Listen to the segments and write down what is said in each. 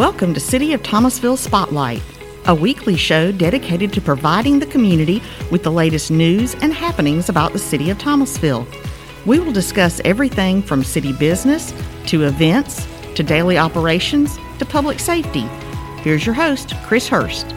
Welcome to City of Thomasville Spotlight, a weekly show dedicated to providing the community with the latest news and happenings about the City of Thomasville. We will discuss everything from city business to events to daily operations to public safety. Here's your host, Chris Hurst.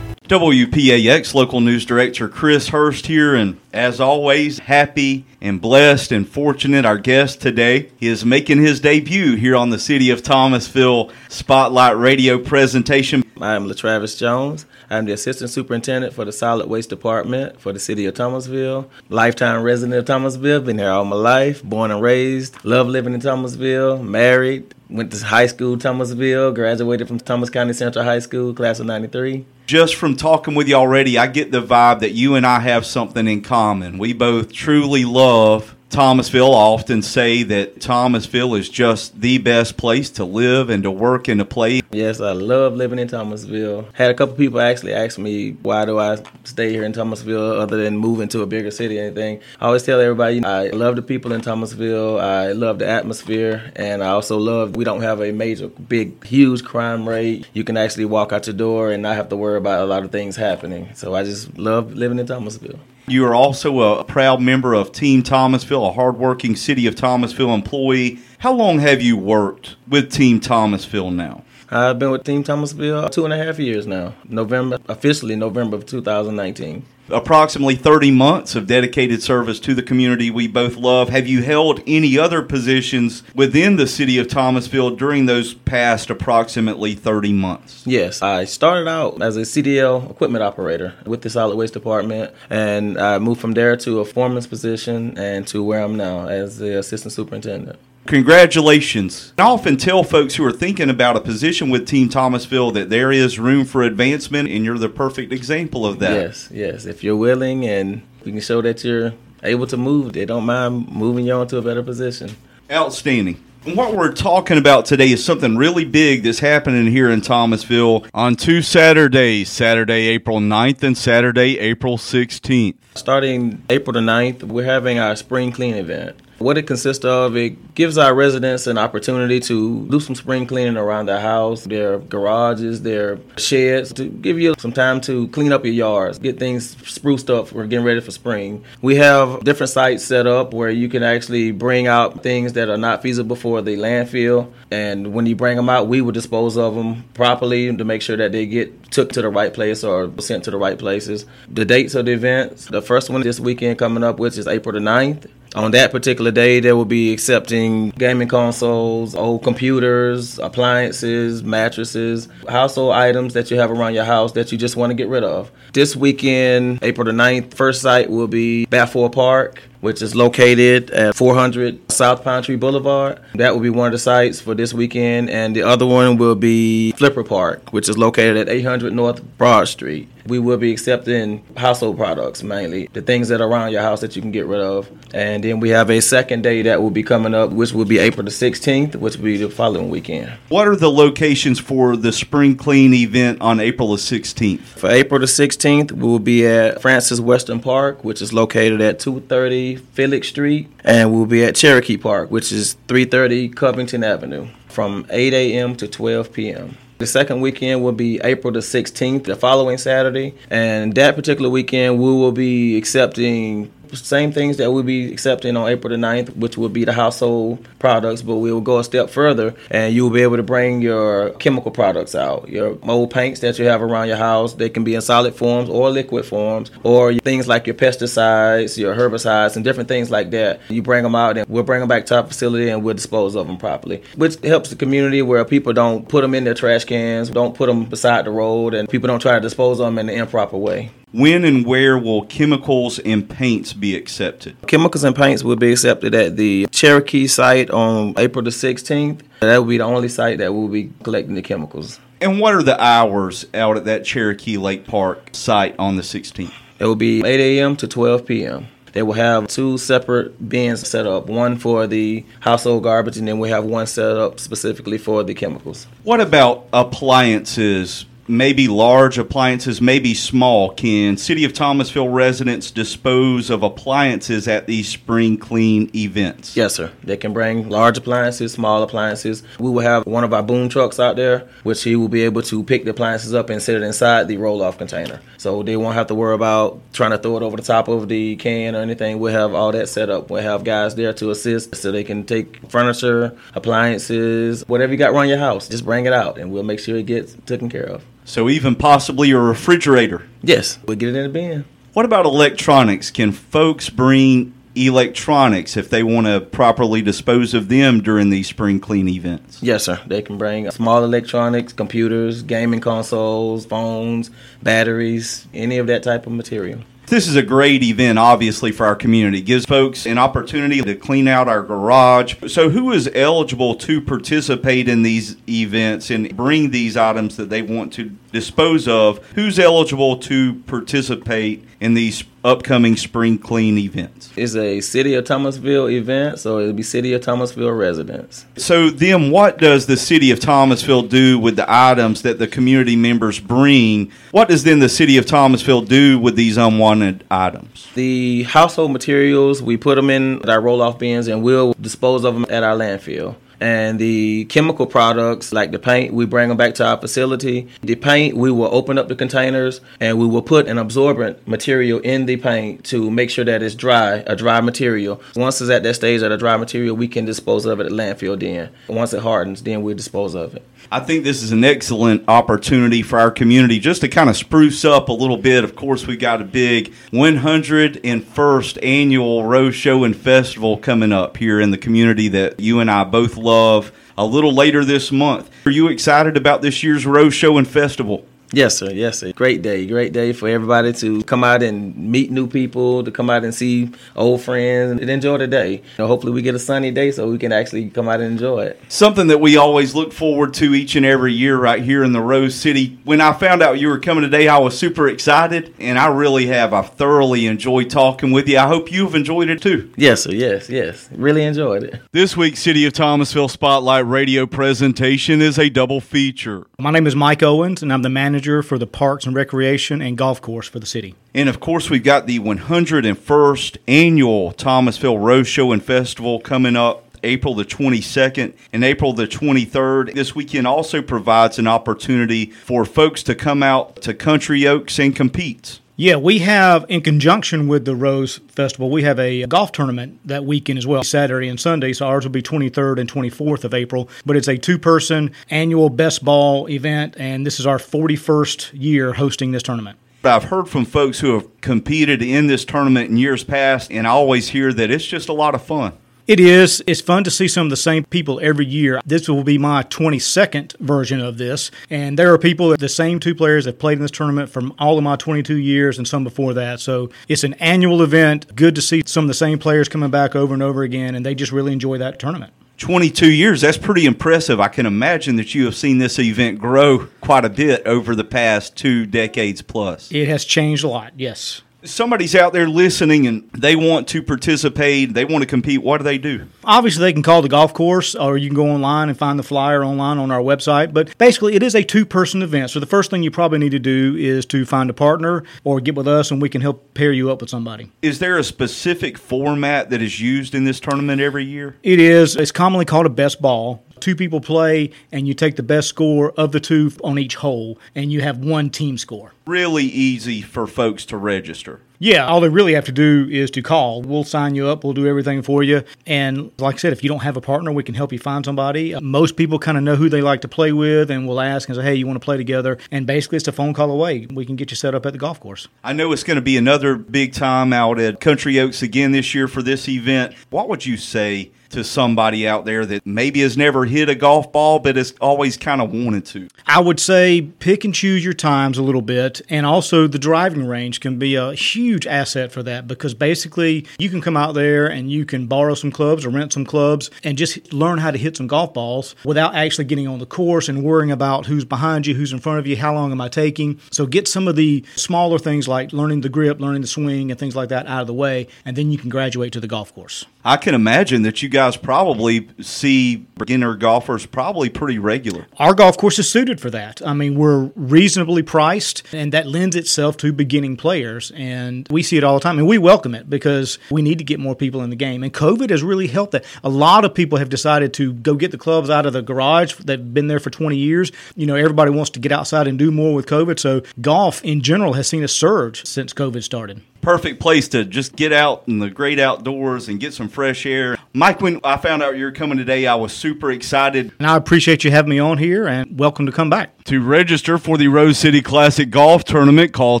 WPAX local news director Chris Hurst here, and as always, happy and blessed and fortunate. Our guest today is making his debut here on the City of Thomasville Spotlight Radio presentation. I'm LaTravis Jones. I'm the Assistant Superintendent for the Solid Waste Department for the City of Thomasville. Lifetime resident of Thomasville, been here all my life, born and raised. Love living in Thomasville, married, went to high school Thomasville, graduated from Thomas County Central High School, class of 93 just from talking with you already, I get the vibe that you and I have something in common. We both truly love Thomasville. I often say that Thomasville is just the best place to live and to work and to play. Yes, I love living in Thomasville. Had a couple people actually ask me why do I stay here in Thomasville other than moving to a bigger city or anything. I always tell everybody I love the people in Thomasville. I love the atmosphere, and I also love we don't have a major, big, huge crime rate. You can actually walk out your door and not have to worry about a lot of things happening. So I just love living in Thomasville. You are also a proud member of Team Thomasville, a hardworking City of Thomasville employee. How long have you worked with Team Thomasville now? I've been with Team Thomasville two and a half years now. November, officially November of 2019 approximately 30 months of dedicated service to the community we both love. Have you held any other positions within the city of Thomasville during those past approximately 30 months? Yes, I started out as a CDL equipment operator with the solid waste department, and I moved from there to a foreman's position and to where I'm now as the assistant superintendent. Congratulations. I often tell folks who are thinking about a position with Team Thomasville that there is room for advancement, and you're the perfect example of that. Yes, yes. If you're willing and you can show that you're able to move, they don't mind moving you on to a better position. Outstanding. What we're talking about today is something really big that's happening here in Thomasville on two Saturdays Saturday, April 9th, and Saturday, April 16th. Starting April the 9th, we're having our spring clean event. What it consists of, it gives our residents an opportunity to do some spring cleaning around their house, their garages, their sheds, to give you some time to clean up your yards, get things spruced up for getting ready for spring. We have different sites set up where you can actually bring out things that are not feasible for the landfill. And when you bring them out, we will dispose of them properly to make sure that they get took to the right place or sent to the right places. The dates of the events, the first one this weekend coming up, which is April the 9th. On that particular day, they will be accepting gaming consoles, old computers, appliances, mattresses, household items that you have around your house that you just want to get rid of. This weekend, April the 9th, first site will be Balfour Park which is located at 400 South Pine Tree Boulevard. That will be one of the sites for this weekend, and the other one will be Flipper Park, which is located at 800 North Broad Street. We will be accepting household products mainly, the things that are around your house that you can get rid of. And then we have a second day that will be coming up, which will be April the 16th, which will be the following weekend. What are the locations for the Spring Clean event on April the 16th? For April the 16th, we will be at Francis Weston Park, which is located at 230 Felix Street, and we'll be at Cherokee Park, which is 330 Covington Avenue, from 8 a.m. to 12 p.m. The second weekend will be April the 16th, the following Saturday. And that particular weekend, we will be accepting same things that we'll be accepting on April the 9th, which will be the household products, but we will go a step further and you will be able to bring your chemical products out. Your mold paints that you have around your house, they can be in solid forms or liquid forms, or things like your pesticides, your herbicides, and different things like that. You bring them out and we'll bring them back to our facility and we'll dispose of them properly, which helps the community where people don't put them in their trash cans, don't put them beside the road, and people don't try to dispose of them in the improper way. When and where will chemicals and paints be accepted? Chemicals and paints will be accepted at the Cherokee site on April the 16th. That will be the only site that will be collecting the chemicals. And what are the hours out at that Cherokee Lake Park site on the 16th? It will be 8 a.m. to 12 p.m. They will have two separate bins set up, one for the household garbage, and then we have one set up specifically for the chemicals. What about appliances maybe large appliances, maybe small. Can City of Thomasville residents dispose of appliances at these spring clean events? Yes, sir. They can bring large appliances, small appliances. We will have one of our boom trucks out there, which he will be able to pick the appliances up and set it inside the roll off container. So they won't have to worry about trying to throw it over the top of the can or anything. We'll have all that set up. We'll have guys there to assist so they can take furniture, appliances, whatever you got around your house, just bring it out and we'll make sure it gets taken care of. So even possibly a refrigerator. Yes, we'll get it in a bin. What about electronics? Can folks bring electronics if they want to properly dispose of them during these spring clean events? Yes, sir. They can bring small electronics, computers, gaming consoles, phones, batteries, any of that type of material. This is a great event, obviously, for our community. It gives folks an opportunity to clean out our garage. So, who is eligible to participate in these events and bring these items that they want to dispose of? Who's eligible to participate in these upcoming spring clean events? It's a City of Thomasville event, so it'll be City of Thomasville residents. So, then what does the City of Thomasville do with the items that the community members bring? What does then the City of Thomasville do with these unwanted items? The household materials, we put them in our roll off bins and we'll dispose of them at our landfill. And the chemical products, like the paint, we bring them back to our facility. The paint, we will open up the containers and we will put an absorbent material in the paint to make sure that it's dry, a dry material. Once it's at that stage at a dry material, we can dispose of it at landfill then. Once it hardens, then we dispose of it. I think this is an excellent opportunity for our community just to kind of spruce up a little bit. Of course, we've got a big 101st annual Rose Show and Festival coming up here in the community that you and I both love a little later this month. Are you excited about this year's Rose Show and Festival? Yes, sir. Yes, sir. Great day. Great day for everybody to come out and meet new people, to come out and see old friends and enjoy the day. You know, hopefully, we get a sunny day so we can actually come out and enjoy it. Something that we always look forward to each and every year right here in the Rose City. When I found out you were coming today, I was super excited, and I really have. I've thoroughly enjoyed talking with you. I hope you've enjoyed it too. Yes, sir. Yes, yes. Really enjoyed it. This week's City of Thomasville Spotlight radio presentation is a double feature. My name is Mike Owens, and I'm the manager for the Parks and Recreation and Golf Course for the city. And of course, we've got the 101st annual Thomasville Rose Show and Festival coming up. April the 22nd and April the 23rd. This weekend also provides an opportunity for folks to come out to Country Oaks and compete. Yeah, we have, in conjunction with the Rose Festival, we have a golf tournament that weekend as well, Saturday and Sunday. So ours will be 23rd and 24th of April. But it's a two person annual best ball event, and this is our 41st year hosting this tournament. I've heard from folks who have competed in this tournament in years past, and I always hear that it's just a lot of fun. It is. It's fun to see some of the same people every year. This will be my 22nd version of this. And there are people, the same two players have played in this tournament from all of my 22 years and some before that. So it's an annual event. Good to see some of the same players coming back over and over again. And they just really enjoy that tournament. 22 years, that's pretty impressive. I can imagine that you have seen this event grow quite a bit over the past two decades plus. It has changed a lot, yes somebody's out there listening and they want to participate, they want to compete, what do they do? Obviously, they can call the golf course or you can go online and find the flyer online on our website. But basically, it is a two person event. So the first thing you probably need to do is to find a partner or get with us and we can help pair you up with somebody. Is there a specific format that is used in this tournament every year? It is. It's commonly called a best ball. Two people play, and you take the best score of the two on each hole, and you have one team score. Really easy for folks to register. Yeah, all they really have to do is to call. We'll sign you up, we'll do everything for you. And like I said, if you don't have a partner, we can help you find somebody. Uh, most people kind of know who they like to play with, and we'll ask and say, hey, you want to play together? And basically, it's a phone call away. We can get you set up at the golf course. I know it's going to be another big time out at Country Oaks again this year for this event. What would you say? To somebody out there that maybe has never hit a golf ball but has always kind of wanted to? I would say pick and choose your times a little bit. And also, the driving range can be a huge asset for that because basically you can come out there and you can borrow some clubs or rent some clubs and just learn how to hit some golf balls without actually getting on the course and worrying about who's behind you, who's in front of you, how long am I taking. So, get some of the smaller things like learning the grip, learning the swing, and things like that out of the way, and then you can graduate to the golf course. I can imagine that you guys probably see beginner golfers probably pretty regular. Our golf course is suited for that. I mean, we're reasonably priced, and that lends itself to beginning players. And we see it all the time, and we welcome it because we need to get more people in the game. And COVID has really helped that. A lot of people have decided to go get the clubs out of the garage. that have been there for 20 years. You know, everybody wants to get outside and do more with COVID. So golf in general has seen a surge since COVID started perfect place to just get out in the great outdoors and get some fresh air. Mike, when I found out you were coming today, I was super excited. And I appreciate you having me on here and welcome to come back. To register for the Rose City Classic Golf Tournament, call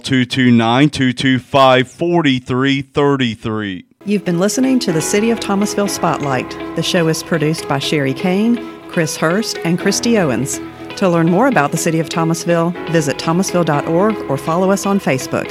229 225 4333. You've been listening to the City of Thomasville Spotlight. The show is produced by Sherry Kane, Chris Hurst, and Christy Owens. To learn more about the City of Thomasville, visit thomasville.org or follow us on Facebook.